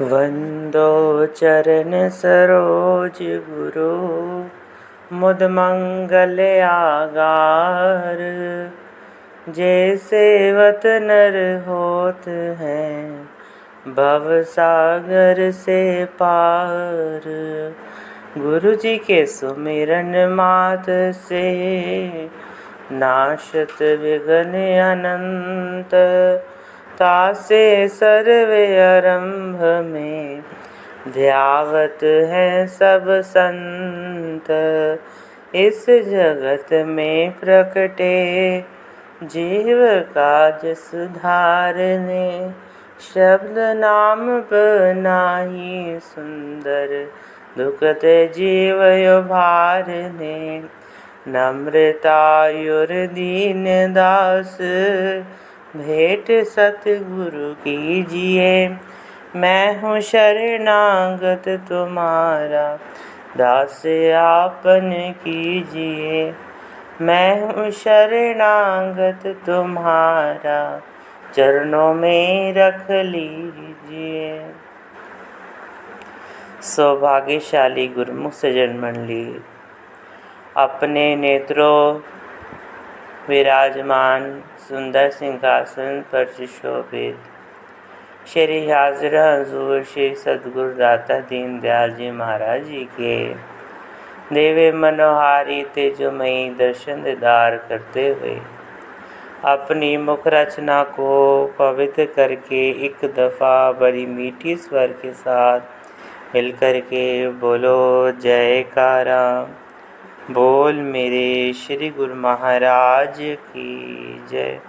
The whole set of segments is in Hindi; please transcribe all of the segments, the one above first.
वन्दो चरण सरोज गुरु, मुद मंगल आगार। जैसे वत नर होत हैं, भव सागर से पार। गुरु जी के सुमिरन मात से नाशत विघन अनंत। तासे सर्वे आरंभ में। ध्यावत है सब संत। इस जगत में प्रकटे जीव काज सुधारने शब्द नाम बनाही सुंदर दुखत जीव यो भारने नम्रतायुर दीन दास भेंट सतगुरु कीजिए। मैं हूँ शरणागत तुम्हारा। दास आपन कीजिए। मैं हूँ शरणागत तुम्हारा। चरणों में रख लीजिए। सौभाग्यशाली गुरुमुख सजन मंडली अपने नेत्रों विराजमान सुंदर सिंहासन पर सुशोभित। श्री हाजिर हजूर, श्री सदगुरु दाता दीन दयाल जी महाराज जी के देवे मनोहारी तेजोमयी दर्शन दीदार करते हुए अपनी मुख रचना को पवित्र करके एक दफ़ा बड़ी मीठी स्वर के साथ मिलकर के बोलो जयकारा बोल मेरे श्री गुरु महाराज की जय।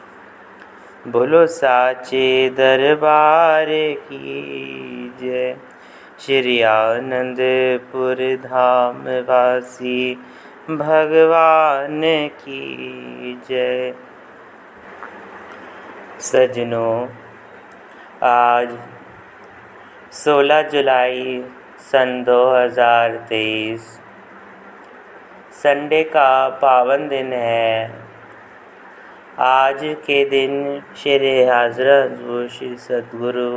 बोलो साचे दरबार की जय। श्री आनंदपुर धाम वासी भगवान की जय। सजनों, आज 16 जुलाई सन 2023 संडे का पावन दिन है। आज के दिन श्री हज़रत श्री सदगुरु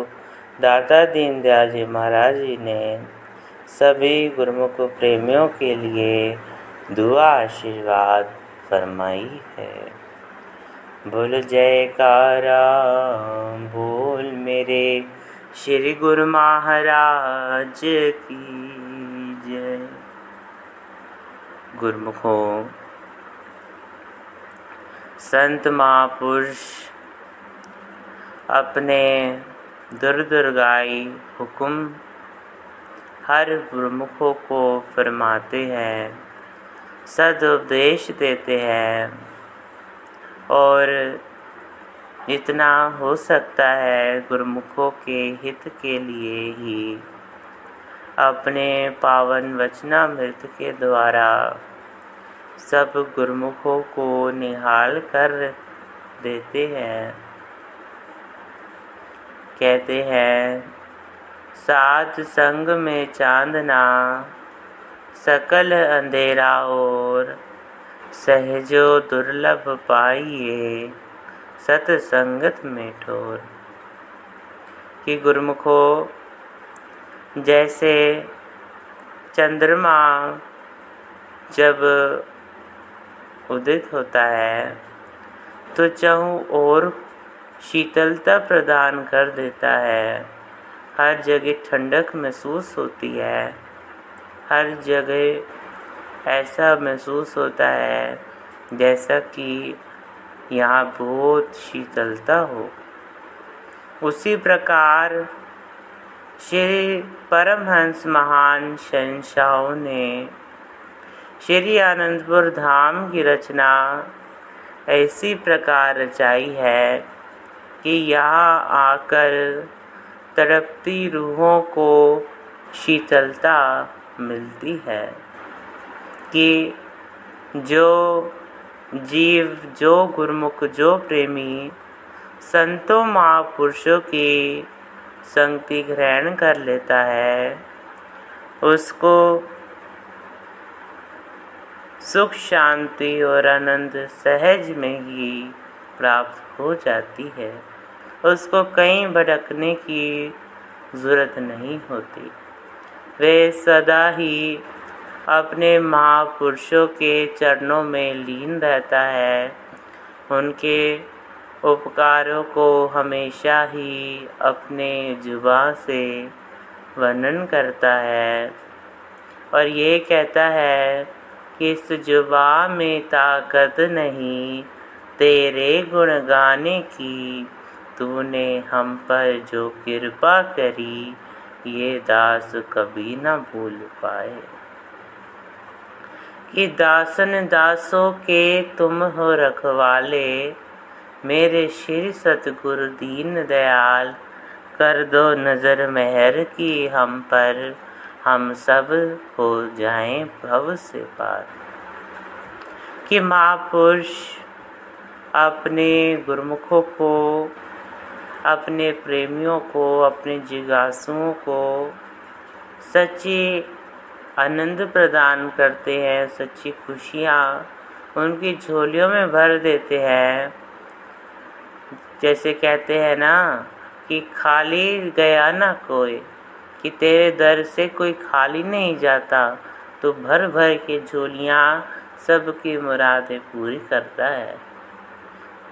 दाता दीन दयाल जी महाराज जी ने सभी गुरुमुख प्रेमियों के लिए दुआ आशीर्वाद फरमाई है। बोल जयकारा, बोल मेरे श्री गुरु महाराज की जय गुरमुखों। संत महापुरुष, अपने दुर्दुर्गाई हुक्म हर गुरमुखों को फरमाते हैं, सदुपदेश देते हैं और जितना हो सकता है गुरमुखों के हित के लिए ही, अपने पावन वचनामृत के द्वारा। सब गुरमुखों को निहाल कर देते हैं। कहते हैं सात संग में चांदना, सकल अंधेरा और सहजो दुर्लभ पाइए, सतसंगत में ठोर। कि गुरमुखो, जैसे चंद्रमा जब उदित होता है तो चाहूँ और शीतलता प्रदान कर देता है। हर जगह ठंडक महसूस होती है। हर जगह ऐसा महसूस होता है, जैसा कि यहाँ बहुत शीतलता हो। उसी प्रकार श्री परमहंस महान शहशाहों ने श्री आनंदपुर धाम की रचना ऐसी प्रकार रचाई है कि यहाँ आकर तड़पती रूहों को शीतलता मिलती है कि जो जीव, जो गुरमुख, जो प्रेमी संतों, महापुरुषों की संगति ग्रहण कर लेता है, उसको सुख, शांति और आनंद सहज में ही प्राप्त हो जाती है। उसको कहीं भटकने की ज़रूरत नहीं होती। वे सदा ही अपने महापुरुषों के चरणों में लीन रहता है। उनके उपकारों को हमेशा ही अपने जुबा से वर्णन करता है। और ये कहता है कि इस जुबा में ताकत नहीं, तेरे गुण गाने की। तूने हम पर जो कृपा करी, ये दास कभी न भूल पाए। कि दासन दासों के तुम हो रखवाले, मेरे श्री सतगुरु दीन दयाल, कर दो नज़र मेहर की हम पर। हम सब हो जाएँ भव से पार। कि महापुरुष अपने गुरमुखों को, अपने प्रेमियों को, अपने जिज्ञासुओं को सच्ची आनंद प्रदान करते हैं, सच्ची खुशियाँ उनकी झोलियों में भर देते हैं। जैसे कहते हैं ना कि खाली गया ना कोई कि तेरे दर से कोई खाली नहीं जाता तो भर भर के झोलियाँ सबकी मुरादें पूरी करता है।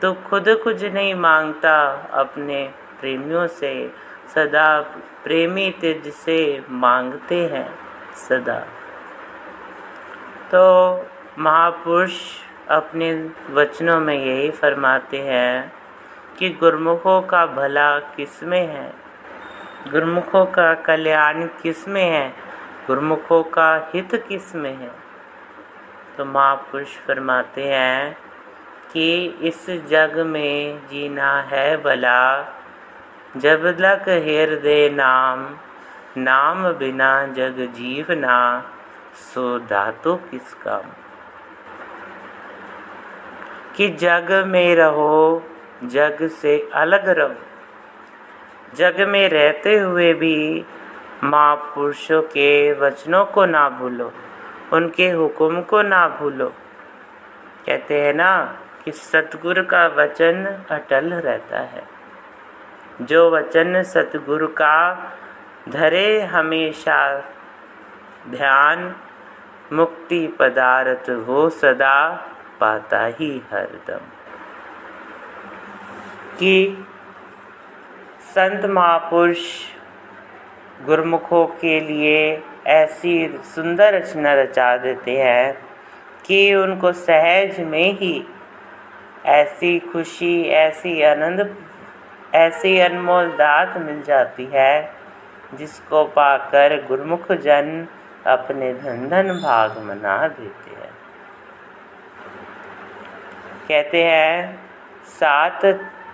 तो खुद कुछ नहीं माँगता अपने प्रेमियों से, सदा प्रेमी तेज से मांगते हैं सदा। तो महापुरुष अपने वचनों में यही फरमाते हैं कि गुरमुखों का भला किसमें है? गुरमुखों का कल्याण किसमें है? गुरमुखों का हित किसमें है? तो महापुरुष फरमाते हैं कि इस जग में जीना है भला। जब लक हृदय नाम नाम बिना जग जीवना सो धातु किस काम कि जग में रहो, जग से अलग रहो। जग में रहते हुए भी महापुरुषों के वचनों को ना भूलो, उनके हुक्म को ना भूलो। कहते हैं ना कि सतगुरु का वचन अटल रहता है। जो वचन सतगुरु का धरे हमेशा, ध्यान मुक्ति पदार्थ वो सदा पाता ही हरदम। कि संत महापुरुष गुरमुखों के लिए ऐसी सुंदर रचना रचा देते हैं कि उनको सहज में ही ऐसी खुशी, ऐसी आनंद, ऐसी अनमोल दात मिल जाती है, जिसको पाकर गुरमुख जन अपने धन धन भाग मना देते हैं। कहते हैं, सात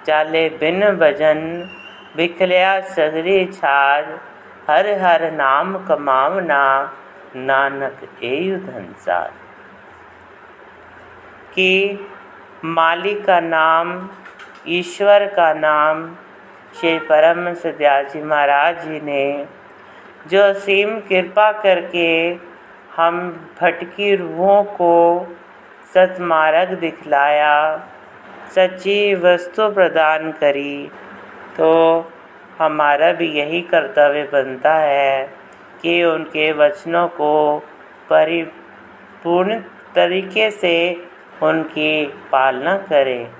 चाले बिन भजन बिखलिया सगरी छाज हर हर नाम कमावना, नानक एयु धनसार कि मालिक का नाम, ईश्वर का नाम, श्री परम सदयाजी महाराज जी ने, जो असीम कृपा करके हम भटकी रूहों को सतमार्ग दिखलाया, सच्ची वस्तु प्रदान करी तो हमारा भी यही कर्तव्य बनता है कि उनके वचनों को परिपूर्ण तरीके से उनकी पालना करें।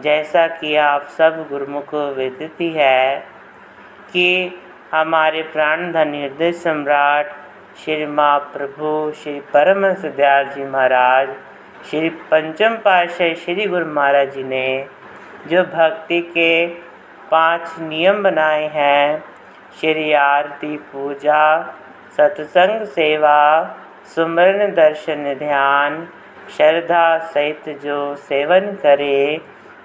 जैसा कि आप सब गुरुमुख विदित है कि हमारे प्राण धन हृदय सम्राट श्री माँ प्रभु श्री परम सिद्धार्थ जी महाराज, श्री पंचम पातशाह श्री गुरु महाराज जी ने जो भक्ति के पाँच नियम बनाए हैं। श्री आरती पूजा, सत्संग सेवा, सुमरण दर्शन ध्यान, श्रद्धा सहित जो सेवन करे,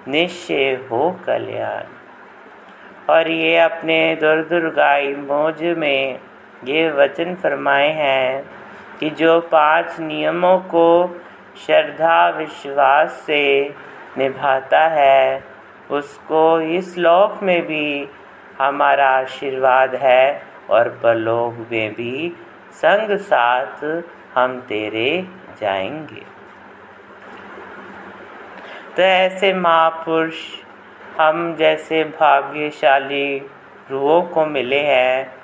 निश्चय हो कल्याण। और ये अपने दुर दुर्गाई मौज में ये वचन फरमाए हैं कि जो पाँच नियमों को श्रद्धा विश्वास से निभाता है उसको इस लोक में भी हमारा आशीर्वाद है और परलोक में भी संग साथ हम तेरे जाएँगे। तो ऐसे महापुरुष, हम जैसे भाग्यशाली रूहों को मिले हैं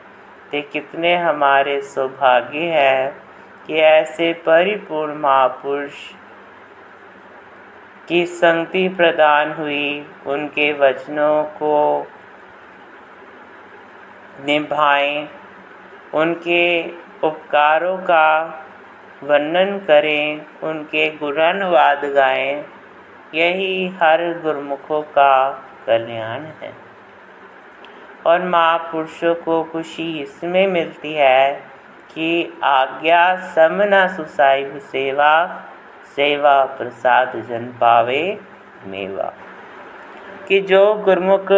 ते कितने हमारे सौभाग्य हैं कि ऐसे परिपूर्ण महापुरुष की संगति प्रदान हुई उनके वचनों को निभाएँ, उनके उपकारों का वर्णन करें, उनके गुणानुवाद गाएँ, यही हर गुरमुखों का कल्याण है। और महापुरुषों को खुशी इसमें मिलती है कि आज्ञा समना सुसाइब सेवा सेवा प्रसाद जन पावे मेवा। कि जो गुरमुख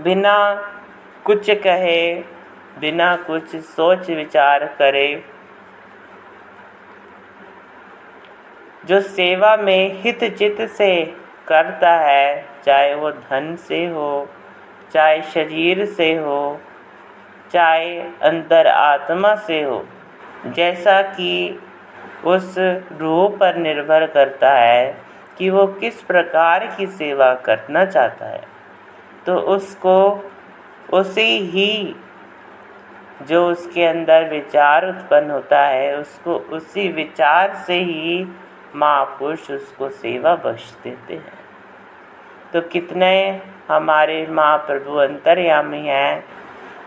बिना कुछ कहे, बिना कुछ सोच विचार करे, जो सेवा में हित चित से करता है, चाहे वो धन से हो, चाहे शरीर से हो, चाहे अंतर आत्मा से हो, जैसा कि उस रूह पर निर्भर करता है कि वो किस प्रकार की सेवा करना चाहता है। तो उसको उसी ही जो उसके अंदर विचार उत्पन्न होता है, उसको उसी विचार से ही महापुरुष उसको सेवा बख्श देते हैं। तो कितने हमारे महाप्रभु अंतर्यामी हैं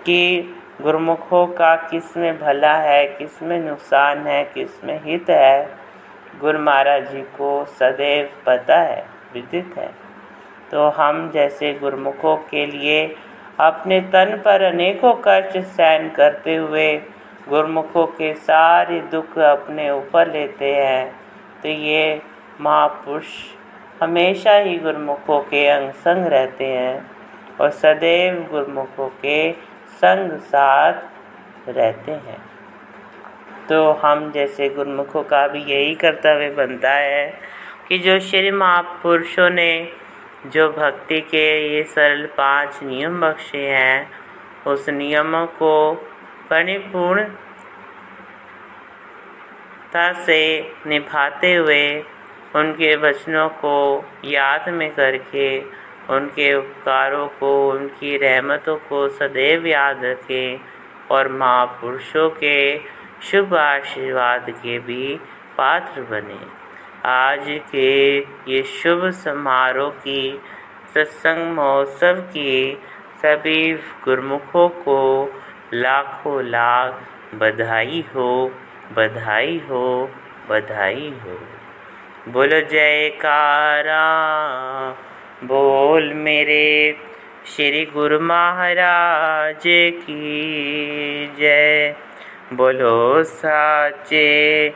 कि गुरुमुखों का किसमें भला है, किसमें नुकसान है, किसमें हित है? गुरु महाराज जी को सदैव पता है, विदित है। तो हम जैसे गुरमुखों के लिए अपने तन पर अनेकों कष्ट सहन करते हुए गुरमुखों के सारे दुख अपने ऊपर लेते हैं तो ये महापुरुष हमेशा ही गुरमुखों के अंग संग रहते हैं और सदैव गुरमुखों के संग साथ रहते हैं। तो हम जैसे गुरमुखों का भी यही कर्तव्य बनता है कि जो श्री महापुरुषों ने जो भक्ति के ये सरल पाँच नियम बख्शे हैं, उस नियमों को परिपूर्णता से निभाते हुए उनके वचनों को याद में करके उनके उपकारों को, उनकी रहमतों को सदैव याद रखें और महापुरुषों के शुभ आशीर्वाद के भी पात्र बने। आज के ये शुभ समारोह की, सत्संग महोत्सव की सभी गुरमुखों को लाखों लाख बधाई हो बधाई हो बधाई हो। बोलो जयकारा। बोल मेरे, श्री गुरु महाराज की जय। बोलो साचे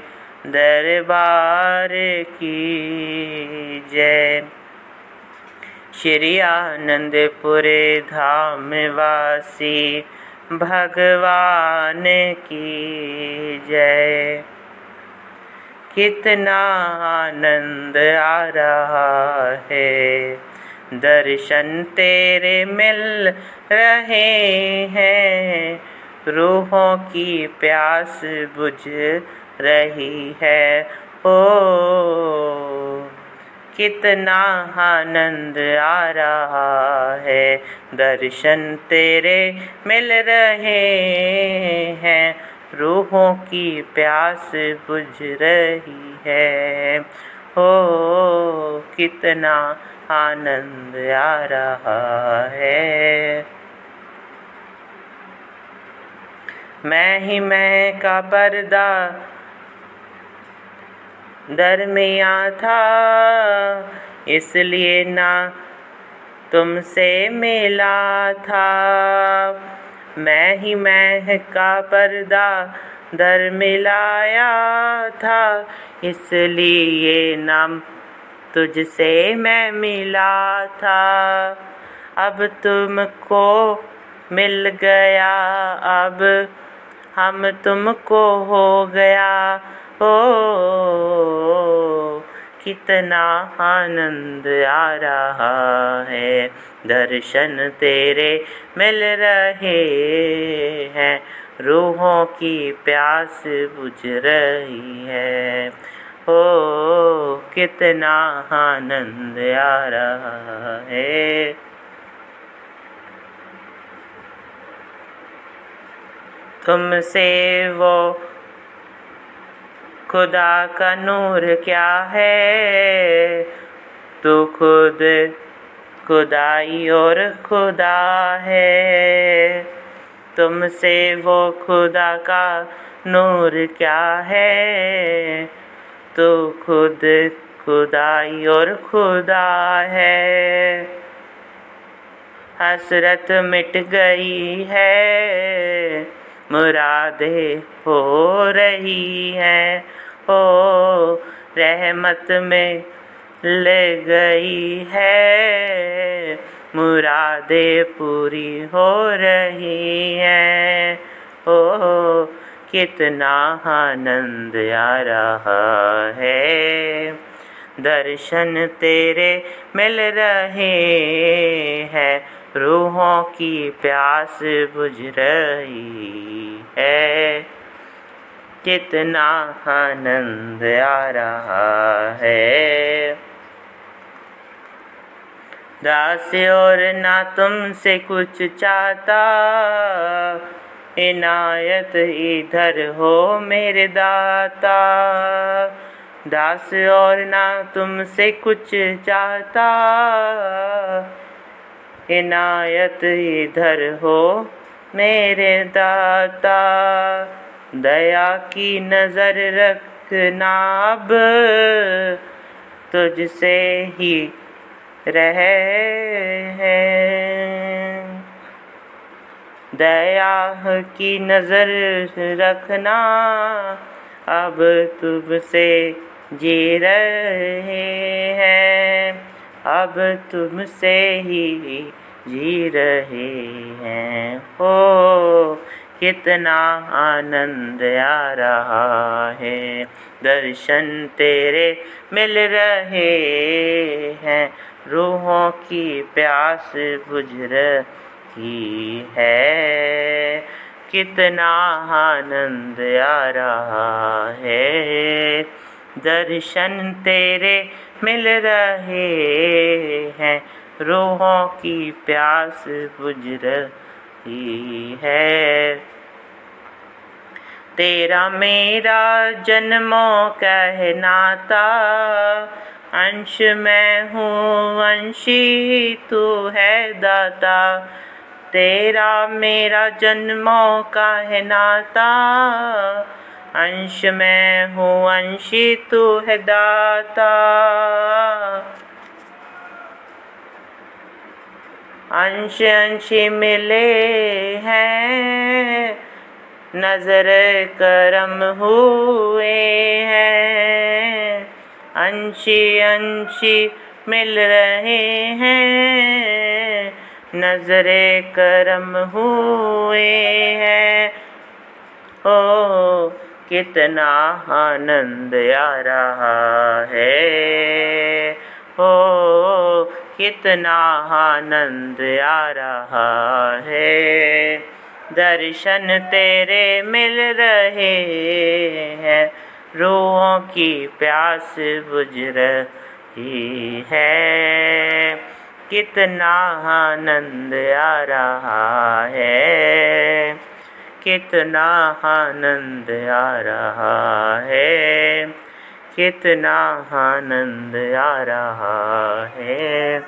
दरबार की जय। श्री आनंदपुर धाम वासी भगवान की जय। कितना आनंद आ रहा है। दर्शन तेरे मिल रहे हैं। रूहों की प्यास बुझ रही है। ओ, कितना आनंद आ रहा है। दर्शन तेरे मिल रहे हैं। रूहों की प्यास बुझ रही है। हो, कितना आनंद आ रहा है। मैं ही मैं का पर्दा दरमिया था, इसलिए ना तुमसे मिला था। मैं ही मैं का पर्दा दर मिलाया था, इसलिए नाम तुझसे मैं मिला था। अब तुमको मिल गया, अब हम तुमको हो गया, ओ कितना आनंद आ रहा है। दर्शन तेरे मिल रहे हैं। रूहों की प्यास बुझ रही है। हो कितना आनंद आ रहा है। तुमसे वो खुदा का नूर क्या है? तो खुद खुदाई और खुदा है। तुमसे वो खुदा का नूर क्या है? तो खुद खुदाई और खुदा है। हसरत मिट गई है। मुरादे हो रही हैं। ओ रहमत में ले गई है। मुरादे पूरी हो रही हैं। ओ कितना आनंद आ रहा है। दर्शन तेरे मिल रहे हैं। रूहों की प्यास बुझ रही है। कितना आनंद आ रहा है। दास और ना तुमसे कुछ चाहता, इनायत इधर हो मेरे दाता। दास और ना तुमसे कुछ चाहता इनायत इधर हो मेरे दाता, दया की नज़र रखना अब तुझसे ही रहे हैं। दया की नज़र रखना अब तुमसे जी रहे हैं। अब तुमसे ही जी रहे हैं। हो, कितना आनंद आ रहा है। दर्शन तेरे मिल रहे हैं। रूहों की प्यास बुझ रही है। कितना आनंद आ रहा है। दर्शन तेरे मिल रहे हैं। रूहों की प्यास बुझ रही है। तेरा मेरा जन्मों कहनाता अंश मैं हूँ, अंशी तू है दाता। तेरा मेरा जन्मों का है नाता। अंश मैं हूँ अंशी, तू है दाता। अंश अंश मिले हैं, नज़र करम हुए हैं। अंशी अंशी मिल रहे हैं, नज़र करम हुए हैं। ओ कितना आनंद आ रहा है। हो कितना आनंद आ रहा है। दर्शन तेरे मिल रहे हैं रूहों की प्यास बुझ रही है। कितना आनंद आ रहा है। कितना आनंद आ रहा है। कितना आनंद आ रहा है।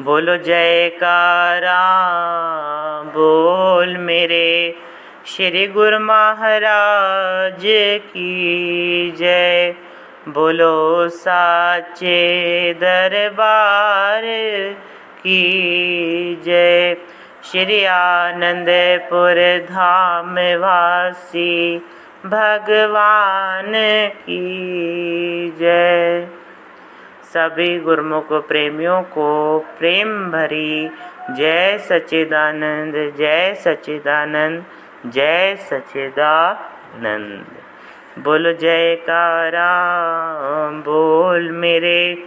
बोलो जयकारा, बोल मेरे श्री गुरु महाराज की जय। बोलो साचे दरबार की जय। श्री आनंदपुर धाम वासी, भगवान की जय। सभी गुरुमुख प्रेमियों को प्रेम भरी, जय सच्चिदानंद जय सच्चिदानंद जय सच्चिदानंद। बोल जयकारा, बोल मेरे